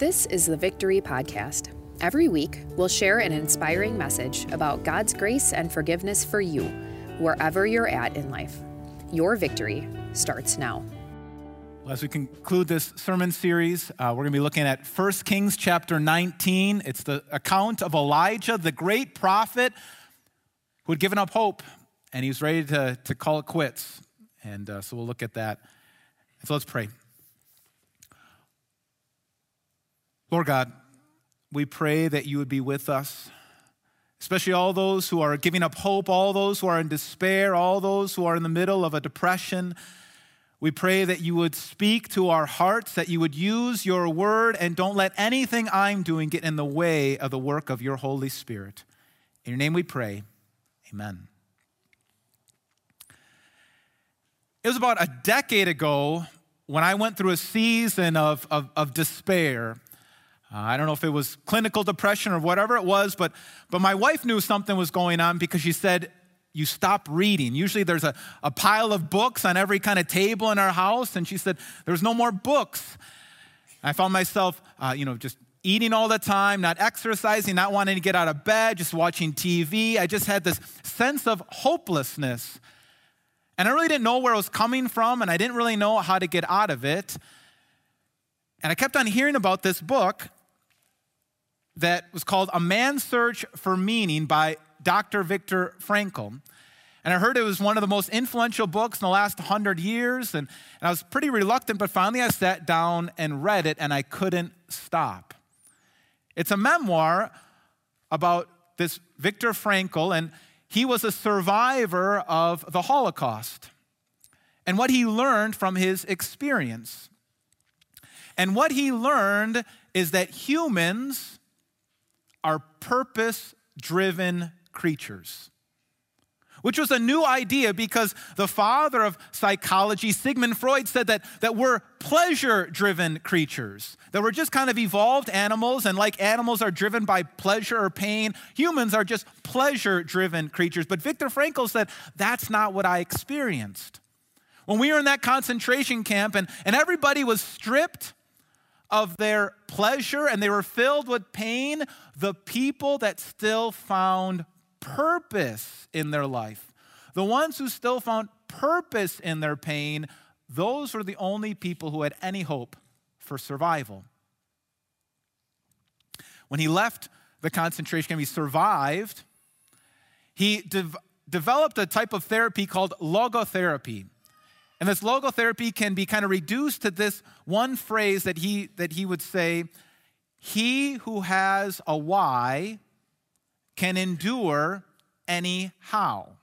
This is the Victory Podcast. Every week, we'll share an inspiring message about God's grace and forgiveness for you, wherever you're at in life. Your victory starts now. Well, as we conclude this sermon series, uh, we're going to be looking at 1 Kings chapter 19. It's the account of Elijah, the great prophet who had given up hope and he was ready to, to call it quits. And uh, so we'll look at that. So let's pray. Lord God, we pray that you would be with us, especially all those who are giving up hope, all those who are in despair, all those who are in the middle of a depression. We pray that you would speak to our hearts, that you would use your word, and don't let anything I'm doing get in the way of the work of your Holy Spirit. In your name we pray. Amen. It was about a decade ago when I went through a season of, of, of despair. Uh, I don't know if it was clinical depression or whatever it was, but, but my wife knew something was going on because she said, You stop reading. Usually there's a, a pile of books on every kind of table in our house, and she said, There's no more books. I found myself, uh, you know, just eating all the time, not exercising, not wanting to get out of bed, just watching TV. I just had this sense of hopelessness. And I really didn't know where it was coming from, and I didn't really know how to get out of it. And I kept on hearing about this book that was called A Man's Search for Meaning by Dr. Viktor Frankl. And I heard it was one of the most influential books in the last 100 years. And, and I was pretty reluctant, but finally I sat down and read it, and I couldn't stop. It's a memoir about this Viktor Frankl, and he was a survivor of the Holocaust and what he learned from his experience. And what he learned is that humans are purpose driven creatures, which was a new idea because the father of psychology, Sigmund Freud, said that, that we're pleasure driven creatures, that we're just kind of evolved animals, and like animals are driven by pleasure or pain, humans are just pleasure driven creatures. But Viktor Frankl said, that's not what I experienced. When we were in that concentration camp and, and everybody was stripped of their pleasure and they were filled with pain, the people that still found purpose in their life, the ones who still found purpose in their pain, those were the only people who had any hope for survival. When he left the concentration camp, he survived. He de- developed a type of therapy called logotherapy. And this logotherapy can be kind of reduced to this one phrase that he, that he would say He who has a why can endure any how.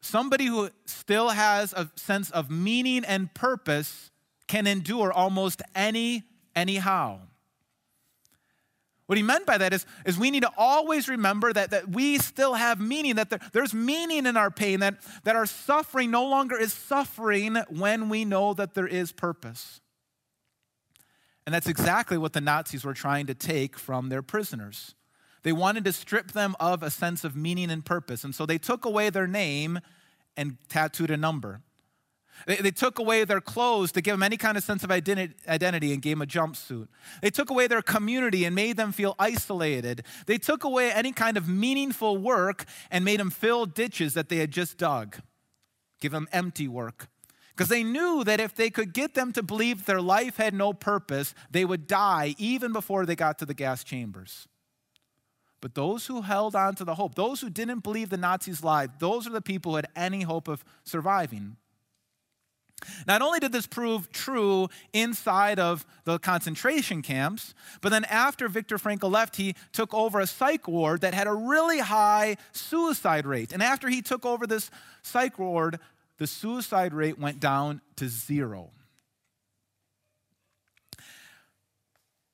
Somebody who still has a sense of meaning and purpose can endure almost any anyhow. What he meant by that is, is we need to always remember that, that we still have meaning, that there, there's meaning in our pain, that, that our suffering no longer is suffering when we know that there is purpose. And that's exactly what the Nazis were trying to take from their prisoners. They wanted to strip them of a sense of meaning and purpose. And so they took away their name and tattooed a number. They, they, took away their clothes to give them any kind of sense of identi- identity and gave them a jumpsuit. They took away their community and made them feel isolated. They took away any kind of meaningful work and made them fill ditches that they had just dug, give them empty work. Because they knew that if they could get them to believe their life had no purpose, they would die even before they got to the gas chambers. But those who held on to the hope, those who didn't believe the Nazis lied, those are the people who had any hope of surviving. Not only did this prove true inside of the concentration camps, but then after Viktor Frankl left, he took over a psych ward that had a really high suicide rate. And after he took over this psych ward, the suicide rate went down to zero.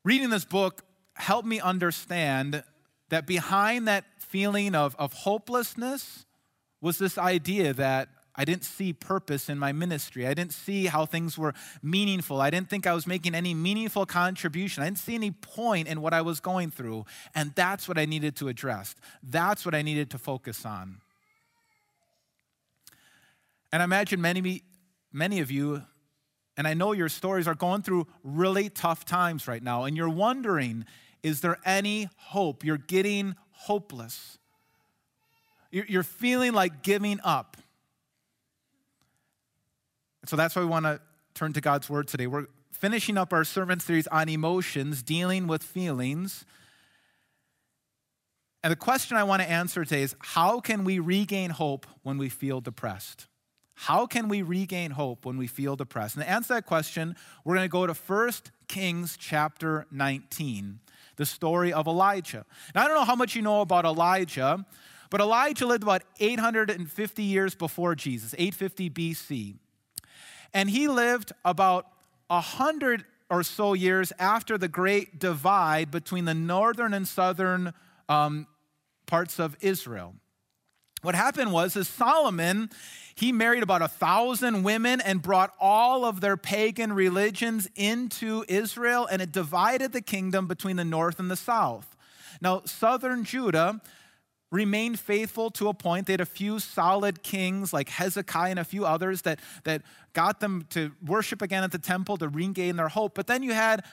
Reading this book helped me understand that behind that feeling of, of hopelessness was this idea that I didn't see purpose in my ministry. I didn't see how things were meaningful. I didn't think I was making any meaningful contribution. I didn't see any point in what I was going through. And that's what I needed to address. That's what I needed to focus on. And I imagine many, many of you and I know your stories are going through really tough times right now, and you're wondering, is there any hope? You're getting hopeless. You're feeling like giving up. So that's why we want to turn to God's Word today. We're finishing up our sermon series on emotions, dealing with feelings. And the question I want to answer today is how can we regain hope when we feel depressed? How can we regain hope when we feel depressed? And to answer that question, we're going to go to 1 Kings chapter 19, the story of Elijah. Now, I don't know how much you know about Elijah, but Elijah lived about 850 years before Jesus, 850 BC. And he lived about a 100 or so years after the great divide between the northern and southern um, parts of Israel. What happened was is Solomon, he married about a thousand women and brought all of their pagan religions into Israel, and it divided the kingdom between the north and the south. Now, southern Judah remained faithful to a point. They had a few solid kings like Hezekiah and a few others that, that got them to worship again at the temple to regain their hope. But then you had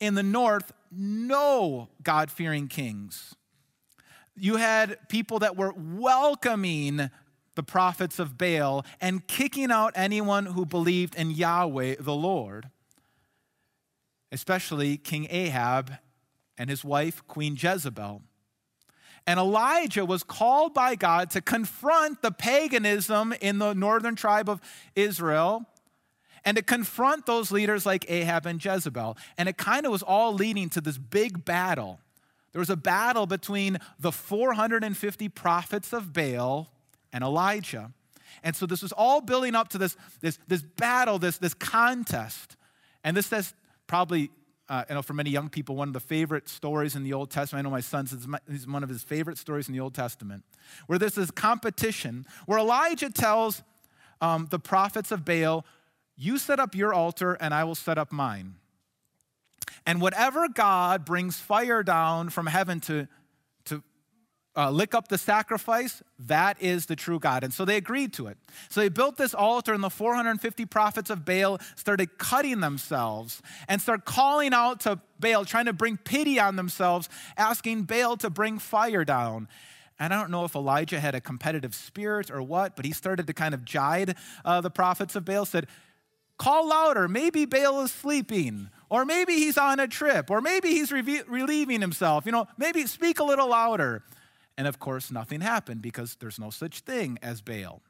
in the north no God fearing kings you had people that were welcoming the prophets of Baal and kicking out anyone who believed in Yahweh the Lord, especially King Ahab and his wife, Queen Jezebel. And Elijah was called by God to confront the paganism in the northern tribe of Israel and to confront those leaders like Ahab and Jezebel. And it kind of was all leading to this big battle there was a battle between the 450 prophets of Baal and Elijah. And so this was all building up to this, this, this battle, this, this contest. And this is probably, uh, you know, for many young people, one of the favorite stories in the Old Testament. I know my son says it's one of his favorite stories in the Old Testament, where this competition where Elijah tells um, the prophets of Baal, You set up your altar, and I will set up mine. And whatever God brings fire down from heaven to uh, lick up the sacrifice, that is the true God. And so they agreed to it. So they built this altar, and the 450 prophets of Baal started cutting themselves and start calling out to Baal, trying to bring pity on themselves, asking Baal to bring fire down. And I don't know if Elijah had a competitive spirit or what, but he started to kind of jide uh, the prophets of Baal, said, Call louder. Maybe Baal is sleeping, or maybe he's on a trip, or maybe he's re- relieving himself. You know, maybe speak a little louder. And of course, nothing happened because there's no such thing as Baal.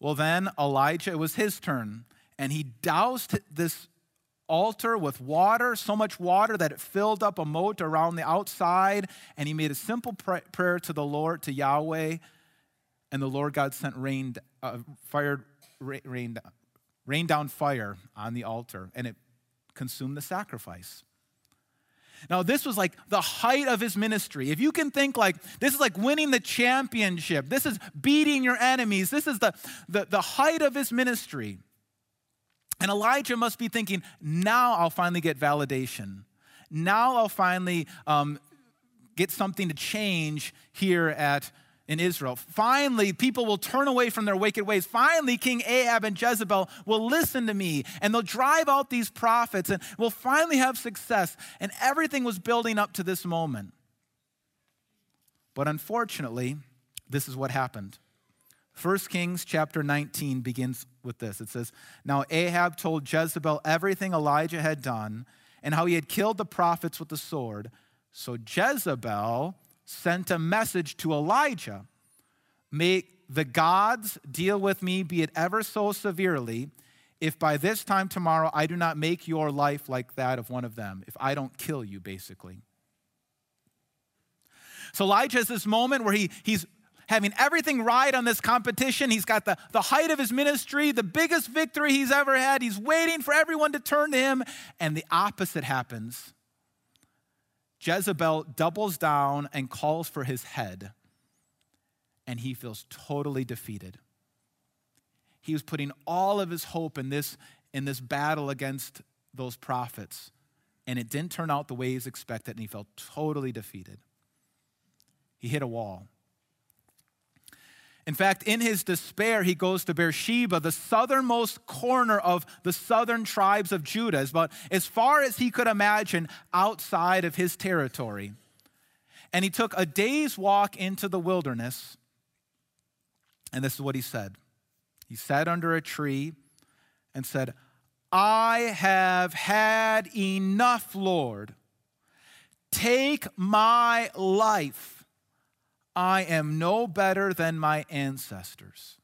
Well, then Elijah, it was his turn, and he doused this altar with water, so much water that it filled up a moat around the outside, and he made a simple prayer to the Lord, to Yahweh, and the Lord God sent rain, uh, fire, rain, rained down fire on the altar and it consumed the sacrifice. Now, this was like the height of his ministry. If you can think like this is like winning the championship, this is beating your enemies, this is the, the, the height of his ministry. And Elijah must be thinking, now I'll finally get validation. Now I'll finally um, get something to change here at in Israel. Finally, people will turn away from their wicked ways. Finally, King Ahab and Jezebel will listen to me and they'll drive out these prophets and we'll finally have success. And everything was building up to this moment. But unfortunately, this is what happened. 1 Kings chapter 19 begins with this. It says, Now Ahab told Jezebel everything Elijah had done and how he had killed the prophets with the sword. So Jezebel sent a message to Elijah May the gods deal with me, be it ever so severely, if by this time tomorrow I do not make your life like that of one of them, if I don't kill you, basically. So Elijah has this moment where he, he's having everything right on this competition. He's got the, the height of his ministry, the biggest victory he's ever had. He's waiting for everyone to turn to him, and the opposite happens. Jezebel doubles down and calls for his head, and he feels totally defeated. He was putting all of his hope in this, in this battle against those prophets, and it didn't turn out the way he's expected, and he felt totally defeated. He hit a wall. In fact, in his despair, he goes to Beersheba, the southernmost corner of the southern tribes of Judah, about as far as he could imagine outside of his territory. And he took a day's walk into the wilderness. And this is what he said He sat under a tree and said, I have had enough, Lord. Take my life I am no better than my ancestors.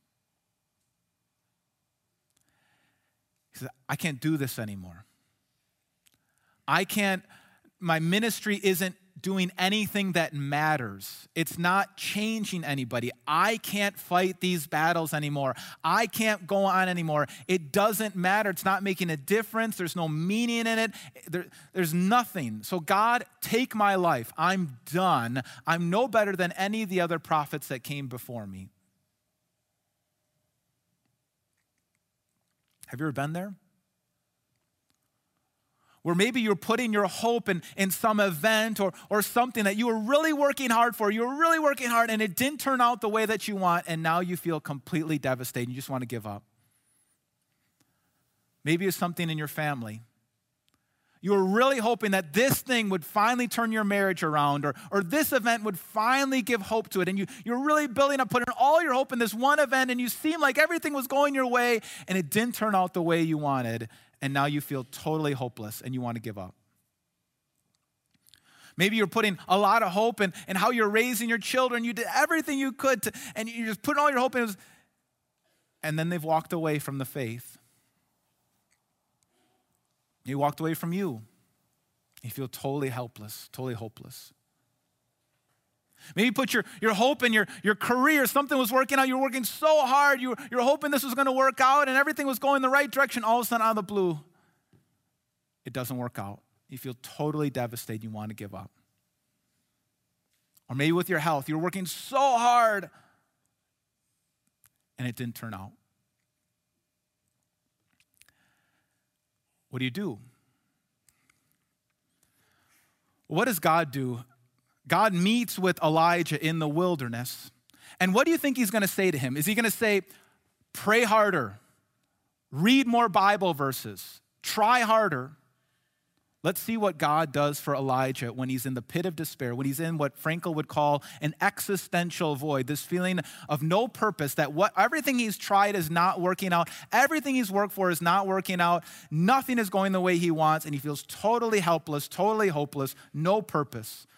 He said, I can't do this anymore. I can't, my ministry isn't doing anything that matters. It's not changing anybody. I can't fight these battles anymore. I can't go on anymore. It doesn't matter. It's not making a difference. There's no meaning in it. There, there's nothing. So, God, take my life. I'm done. I'm no better than any of the other prophets that came before me. Have you ever been there? Where maybe you're putting your hope in, in some event or, or something that you were really working hard for. You were really working hard and it didn't turn out the way that you want, and now you feel completely devastated. You just want to give up. Maybe it's something in your family. You were really hoping that this thing would finally turn your marriage around or, or this event would finally give hope to it. And you, you're really building up, putting all your hope in this one event, and you seem like everything was going your way, and it didn't turn out the way you wanted and now you feel totally hopeless and you want to give up. Maybe you're putting a lot of hope in, in how you're raising your children. You did everything you could to, and you're just put all your hope in. And then they've walked away from the faith. You walked away from you. You feel totally helpless, totally hopeless. Maybe put your, your hope in your, your career. Something was working out. You were working so hard. You, you were hoping this was going to work out and everything was going the right direction. All of a sudden, out of the blue, it doesn't work out. You feel totally devastated. You want to give up. Or maybe with your health, you're working so hard and it didn't turn out. What do you do? What does God do God meets with Elijah in the wilderness. And what do you think he's going to say to him? Is he going to say, pray harder, read more Bible verses, try harder? Let's see what God does for Elijah when he's in the pit of despair, when he's in what Frankl would call an existential void, this feeling of no purpose, that what everything he's tried is not working out, everything he's worked for is not working out, nothing is going the way he wants, and he feels totally helpless, totally hopeless, no purpose.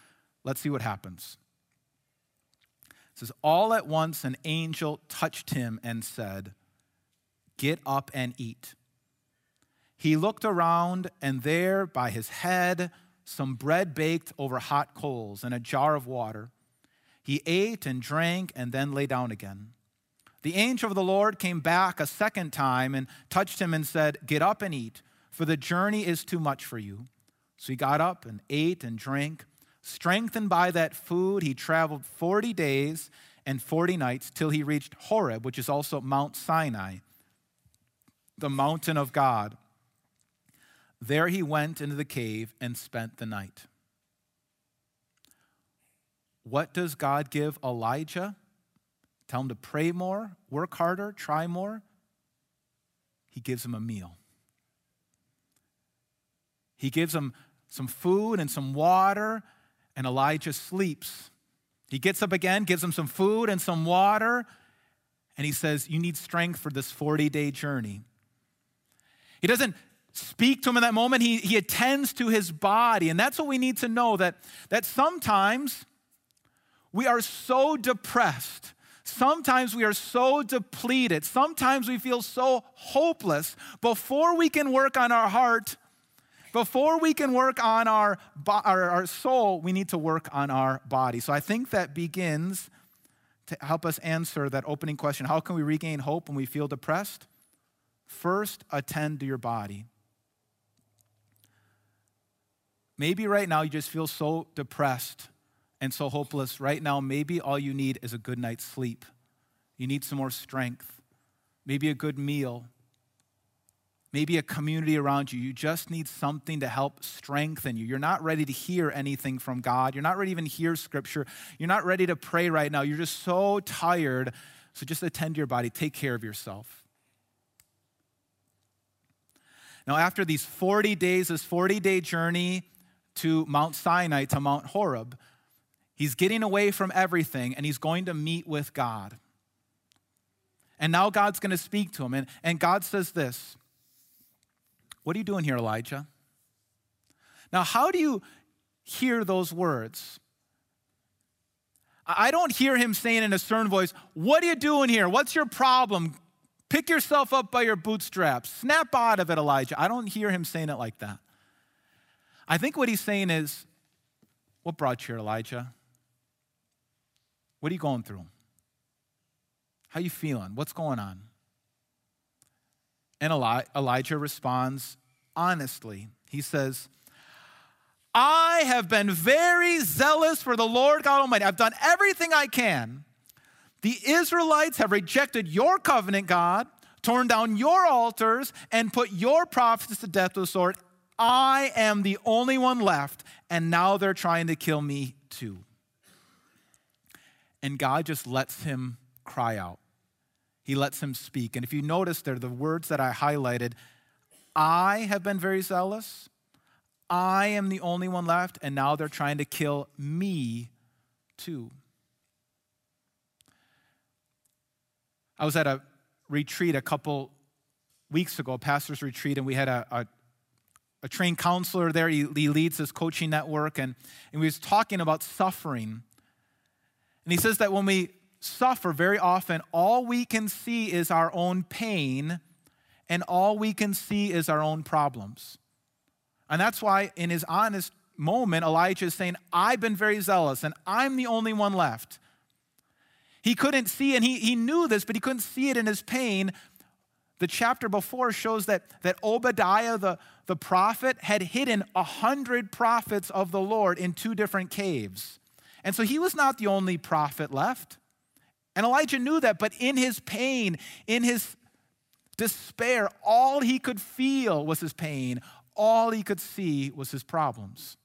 Let's see what happens. It says, All at once an angel touched him and said, Get up and eat. He looked around, and there by his head, some bread baked over hot coals and a jar of water. He ate and drank and then lay down again. The angel of the Lord came back a second time and touched him and said, Get up and eat, for the journey is too much for you. So he got up and ate and drank. Strengthened by that food, he traveled 40 days and 40 nights till he reached Horeb, which is also Mount Sinai, the mountain of God. There he went into the cave and spent the night. What does God give Elijah? Tell him to pray more, work harder, try more. He gives him a meal. He gives him some food and some water and Elijah sleeps. He gets up again, gives him some food and some water, and he says, You need strength for this 40 day journey. He doesn't speak to him in that moment, he, he attends to his body. And that's what we need to know that, that sometimes we are so depressed. Sometimes we are so depleted. Sometimes we feel so hopeless. Before we can work on our heart, before we can work on our, our, our soul, we need to work on our body. So I think that begins to help us answer that opening question how can we regain hope when we feel depressed? First, attend to your body. Maybe right now you just feel so depressed and so hopeless. Right now, maybe all you need is a good night's sleep. You need some more strength, maybe a good meal, maybe a community around you. You just need something to help strengthen you. You're not ready to hear anything from God. You're not ready to even hear scripture. You're not ready to pray right now. You're just so tired. So just attend to your body, take care of yourself. Now, after these 40 days, this 40 day journey to Mount Sinai, to Mount Horeb, he's getting away from everything and he's going to meet with God. And now God's going to speak to him. And, and God says this What are you doing here, Elijah? Now, how do you hear those words? I don't hear him saying in a stern voice, What are you doing here? What's your problem? Pick yourself up by your bootstraps. Snap out of it, Elijah. I don't hear him saying it like that. I think what he's saying is, What brought you here, Elijah? What are you going through? How are you feeling? What's going on? And Elijah responds honestly. He says, I have been very zealous for the Lord God Almighty. I've done everything I can the Israelites have rejected your covenant, God, torn down your altars, and put your prophets to death with the sword. I am the only one left, and now they're trying to kill me too. And God just lets him cry out. He lets him speak. And if you notice there, the words that I highlighted I have been very zealous. I am the only one left, and now they're trying to kill me too. I was at a retreat a couple weeks ago, a pastor's retreat, and we had a, a, a trained counselor there. He, he, leads this coaching network, and, and we was talking about suffering. And he says that when we suffer, very often, all we can see is our own pain, and all we can see is our own problems. And that's why, in his honest moment, Elijah is saying, I've been very zealous, and I'm the only one left. He couldn't see, and he, he knew this, but he couldn't see it in his pain. The chapter before shows that, that Obadiah, the, the prophet, had hidden a hundred prophets of the Lord in two different caves. And so he was not the only prophet left. And Elijah knew that, but in his pain, in his despair, all he could feel was his pain, all he could see was his problems.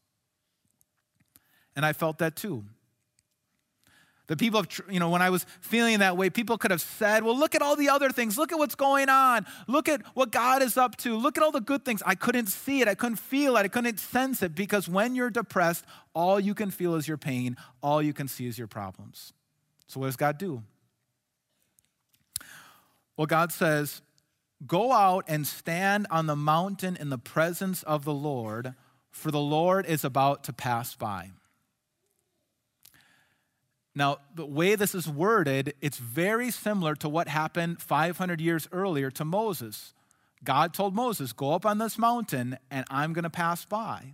And I felt that too. The people, have, you know, when I was feeling that way, people could have said, well, look at all the other things. Look at what's going on. Look at what God is up to. Look at all the good things. I couldn't see it. I couldn't feel it. I couldn't sense it because when you're depressed, all you can feel is your pain. All you can see is your problems. So, what does God do? Well, God says, go out and stand on the mountain in the presence of the Lord, for the Lord is about to pass by. Now, the way this is worded, it's very similar to what happened 500 years earlier to Moses. God told Moses, Go up on this mountain and I'm going to pass by.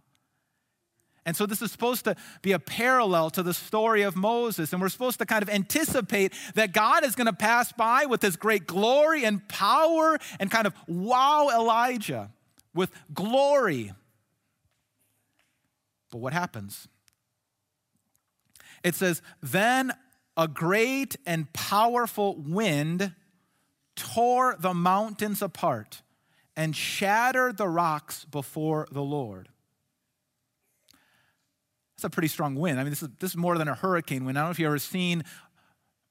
And so, this is supposed to be a parallel to the story of Moses. And we're supposed to kind of anticipate that God is going to pass by with his great glory and power and kind of wow Elijah with glory. But what happens? It says, Then a great and powerful wind tore the mountains apart and shattered the rocks before the Lord. A pretty strong wind. I mean, this is, this is more than a hurricane wind. I don't know if you've ever seen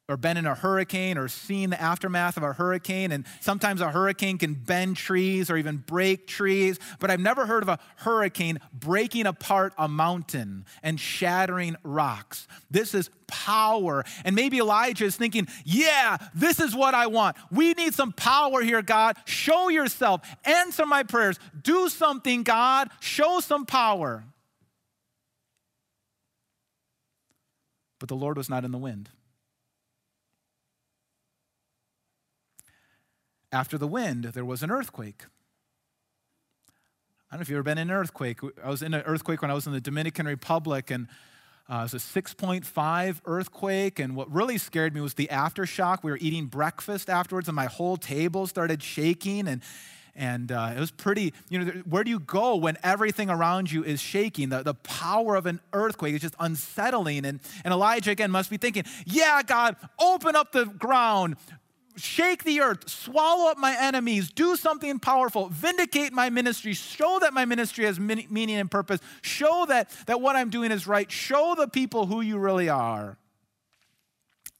or been in a hurricane or seen the aftermath of a hurricane. And sometimes a hurricane can bend trees or even break trees. But I've never heard of a hurricane breaking apart a mountain and shattering rocks. This is power. And maybe Elijah is thinking, yeah, this is what I want. We need some power here, God. Show yourself. Answer my prayers. Do something, God. Show some power. But the Lord was not in the wind. After the wind, there was an earthquake. I don't know if you've ever been in an earthquake. I was in an earthquake when I was in the Dominican Republic, and uh, it was a 6.5 earthquake. And what really scared me was the aftershock. We were eating breakfast afterwards, and my whole table started shaking. And, and uh, it was pretty, you know, where do you go when everything around you is shaking? The, the power of an earthquake is just unsettling. And, and Elijah, again, must be thinking, yeah, God, open up the ground, shake the earth, swallow up my enemies, do something powerful, vindicate my ministry, show that my ministry has meaning and purpose, show that, that what I'm doing is right, show the people who you really are.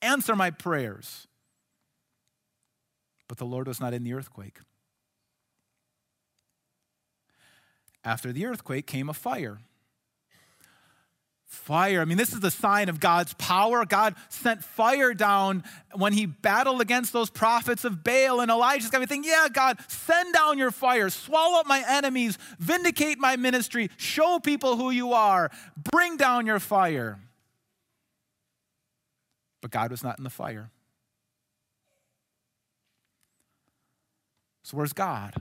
Answer my prayers. But the Lord was not in the earthquake. After the earthquake came a fire fire. I mean, this is the sign of God's power. God sent fire down when he battled against those prophets of Baal, and Elijah's got me thinking, yeah, God, send down your fire, swallow up my enemies, vindicate my ministry, show people who you are, bring down your fire. But God was not in the fire. So, where's God?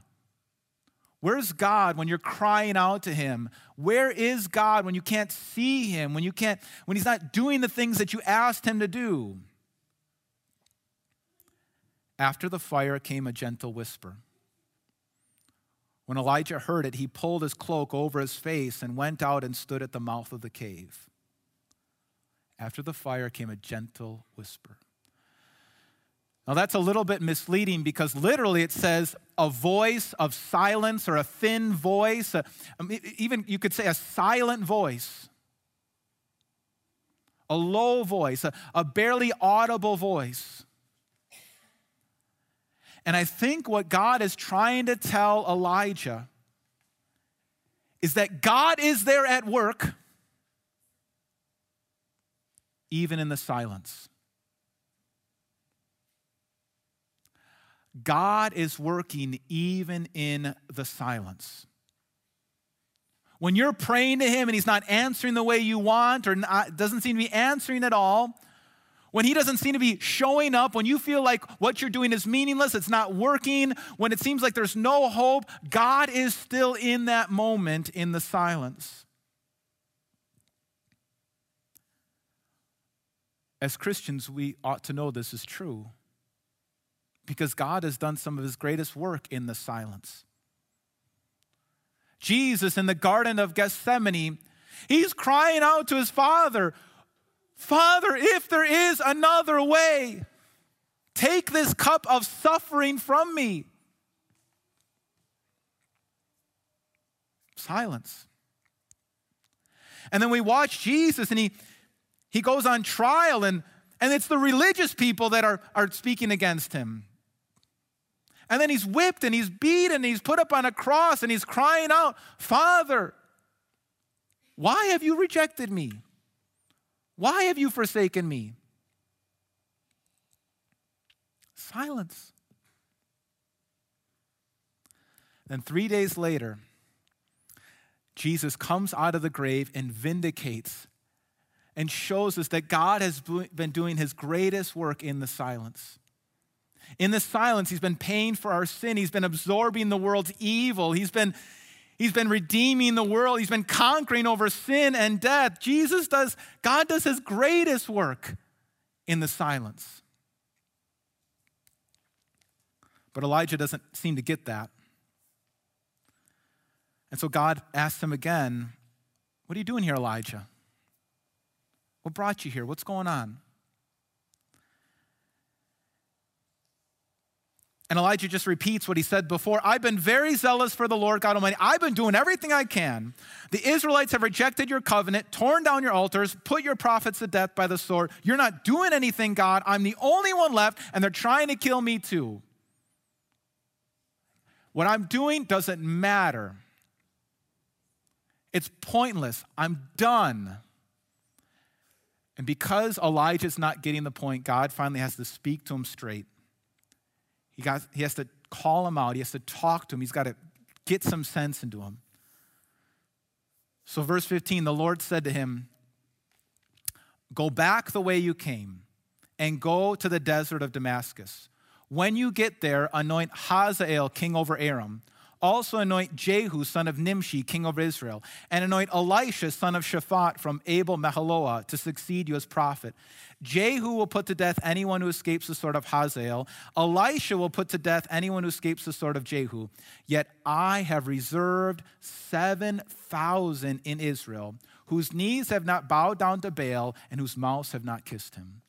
Where's God when you're crying out to him? Where is God when you can't see him, when you can't when he's not doing the things that you asked him to do? After the fire came a gentle whisper. When Elijah heard it, he pulled his cloak over his face and went out and stood at the mouth of the cave. After the fire came a gentle whisper. Now, that's a little bit misleading because literally it says a voice of silence or a thin voice, uh, um, even you could say a silent voice, a low voice, a, a barely audible voice. And I think what God is trying to tell Elijah is that God is there at work, even in the silence. God is working even in the silence. When you're praying to Him and He's not answering the way you want or not, doesn't seem to be answering at all, when He doesn't seem to be showing up, when you feel like what you're doing is meaningless, it's not working, when it seems like there's no hope, God is still in that moment in the silence. As Christians, we ought to know this is true because God has done some of his greatest work in the silence. Jesus in the Garden of Gethsemane, he's crying out to his Father, Father, if there is another way, take this cup of suffering from me. Silence. And then we watch Jesus and he, he goes on trial, and, and it's the religious people that are, are speaking against him. And then he's whipped and he's beaten and he's put up on a cross and he's crying out, Father, why have you rejected me? Why have you forsaken me? Silence. Then three days later, Jesus comes out of the grave and vindicates and shows us that God has been doing his greatest work in the silence. In the silence, he's been paying for our sin. He's been absorbing the world's evil. He's been, he's been redeeming the world. He's been conquering over sin and death. Jesus does, God does his greatest work in the silence. But Elijah doesn't seem to get that. And so God asks him again, What are you doing here, Elijah? What brought you here? What's going on? And Elijah just repeats what he said before I've been very zealous for the Lord God Almighty. I've been doing everything I can. The Israelites have rejected your covenant, torn down your altars, put your prophets to death by the sword. You're not doing anything, God. I'm the only one left, and they're trying to kill me too. What I'm doing doesn't matter. It's pointless. I'm done. And because Elijah's not getting the point, God finally has to speak to him straight. He, got, he has to call him out. He has to talk to him. He's got to get some sense into him. So, verse 15 the Lord said to him, Go back the way you came and go to the desert of Damascus. When you get there, anoint Hazael king over Aram also anoint Jehu, son of Nimshi, king over Israel, and anoint Elisha, son of Shaphat, from Abel Meholah, to succeed you as prophet. Jehu will put to death anyone who escapes the sword of Hazael. Elisha will put to death anyone who escapes the sword of Jehu. Yet I have reserved 7,000 in Israel, whose knees have not bowed down to Baal and whose mouths have not kissed him.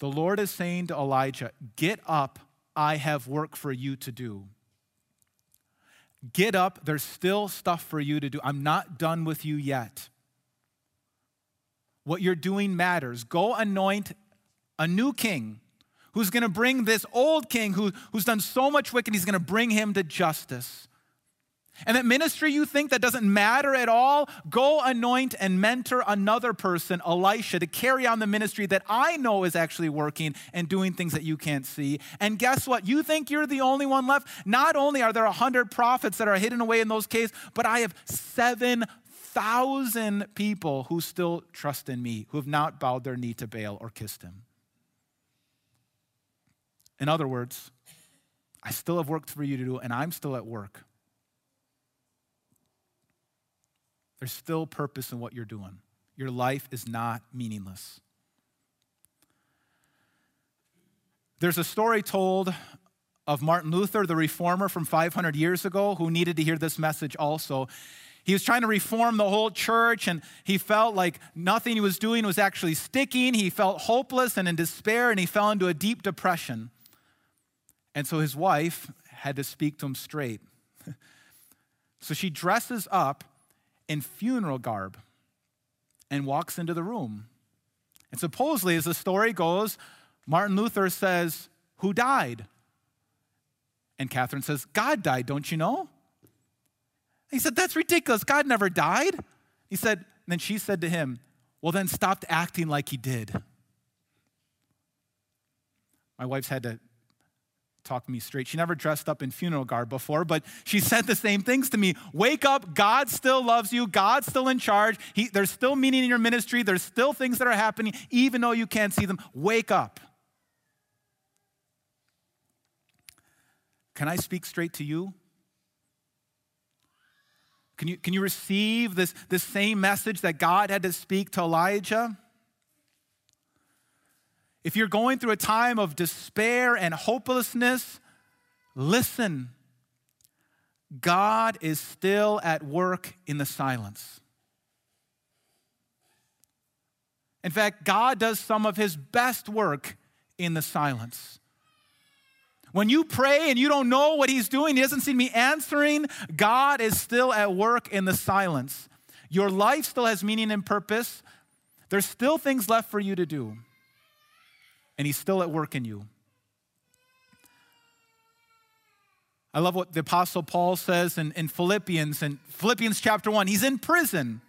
The Lord is saying to Elijah, Get up I have work for you to do. Get up, there's still stuff for you to do. I'm not done with you yet. What you're doing matters. Go anoint a new king who's going to bring this old king who, who's done so much wicked, he's going to bring him to justice. And that ministry you think that doesn't matter at all, go anoint and mentor another person, Elisha, to carry on the ministry that I know is actually working and doing things that you can't see. And guess what? You think you're the only one left? Not only are there a hundred prophets that are hidden away in those caves, but I have seven thousand people who still trust in me, who have not bowed their knee to Baal or kissed him. In other words, I still have work for you to do, and I'm still at work. There's still purpose in what you're doing. Your life is not meaningless. There's a story told of Martin Luther, the reformer from 500 years ago, who needed to hear this message also. He was trying to reform the whole church, and he felt like nothing he was doing was actually sticking. He felt hopeless and in despair, and he fell into a deep depression. And so his wife had to speak to him straight. so she dresses up in funeral garb and walks into the room. And supposedly, as the story goes, Martin Luther says, Who died? And Catherine says, God died, don't you know? He said, That's ridiculous. God never died. He said, and then she said to him, Well, then stop acting like he did. My wife's had to talk me straight. She never dressed up in funeral garb before, but she said the same things to me. Wake up, God still loves you, God's still in charge. He, there's still meaning in your ministry, there's still things that are happening, even though you can't see them. Wake up. Can I speak straight to you? Can you, can you receive this, this same message that God had to speak to Elijah? If you're going through a time of despair and hopelessness, listen. God is still at work in the silence. In fact, God does some of his best work in the silence. When you pray and you don't know what he's doing, he doesn't seem me answering, God is still at work in the silence. Your life still has meaning and purpose. There's still things left for you to do and He's still at work in you. I love what the Apostle Paul says in, in Philippians, in Philippians chapter 1. He's in prison.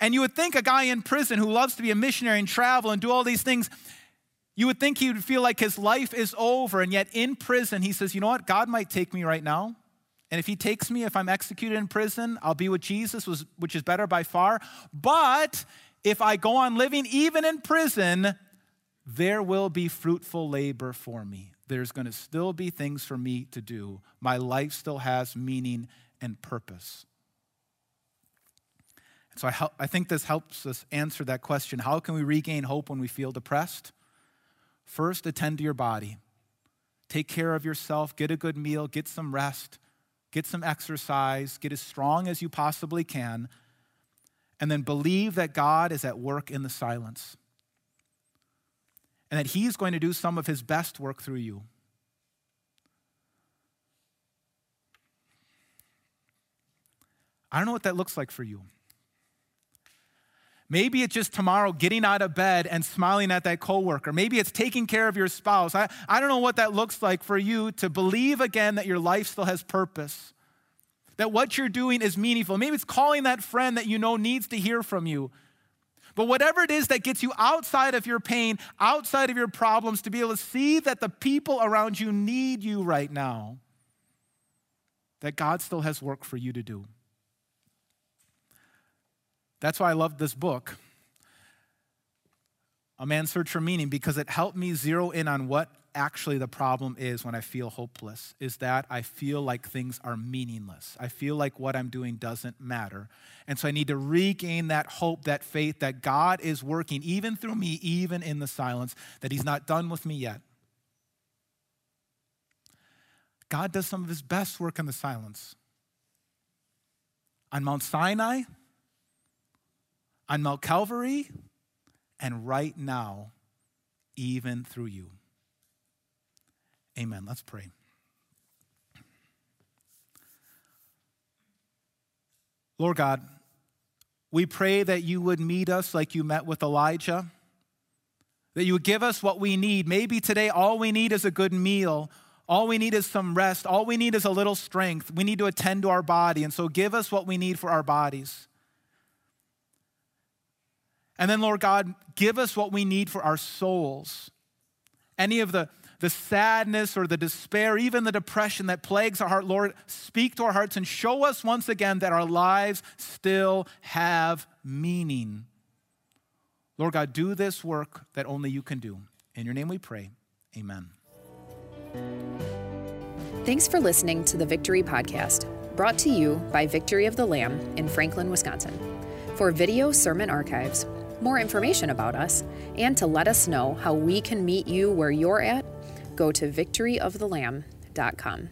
And you would think a guy in prison who loves to be a missionary and travel and do all these things, you would think he would feel like his life is over. And yet in prison, he says, You know what? God might take me right now. And if he takes me, if I'm executed in prison, I'll be with Jesus, which is better by far. But if I go on living even in prison, there will be fruitful labor for me. There's going to still be things for me to do. My life still has meaning and purpose. So I, I think this helps us answer that question. How can we regain hope when we feel depressed? First, attend to your body. Take care of yourself, get a good meal, get some rest, get some exercise, get as strong as you possibly can, and then believe that God is at work in the silence and that He's going to do some of His best work through you. I don't know what that looks like for you. Maybe it's just tomorrow getting out of bed and smiling at that coworker. Maybe it's taking care of your spouse. I, I don't know what that looks like for you to believe again that your life still has purpose, that what you're doing is meaningful. Maybe it's calling that friend that you know needs to hear from you but whatever it is that gets you outside of your pain, outside of your problems, to be able to see that the people around you need you right now, that God still has work for you to do. That's why I love this book, A Man's Search for Meaning, because it helped me zero in on what actually the problem is when I feel hopeless is that I feel like things are meaningless. I feel like what I'm doing doesn't matter. And so I need to regain that hope, that faith that God is working even through me, even in the silence, that He's not done with me yet. God does some of His best work in the silence. On Mount Sinai, on Mount Calvary, and right now, even through you. Amen. Let's pray. Lord God, we pray that you would meet us like you met with Elijah, that you would give us what we need. Maybe today all we need is a good meal. All we need is some rest. All we need is a little strength. We need to attend to our body. And so give us what we need for our bodies. And then, Lord God, give us what we need for our souls. Any of the, the sadness or the despair, even the depression that plagues our heart, Lord, speak to our hearts and show us once again that our lives still have meaning. Lord God, do this work that only you can do. In your name we pray. Amen. Thanks for listening to the Victory Podcast, brought to you by Victory of the Lamb in Franklin, Wisconsin. For video sermon archives, more information about us, and to let us know how we can meet you where you're at, go to victoryofthelamb.com.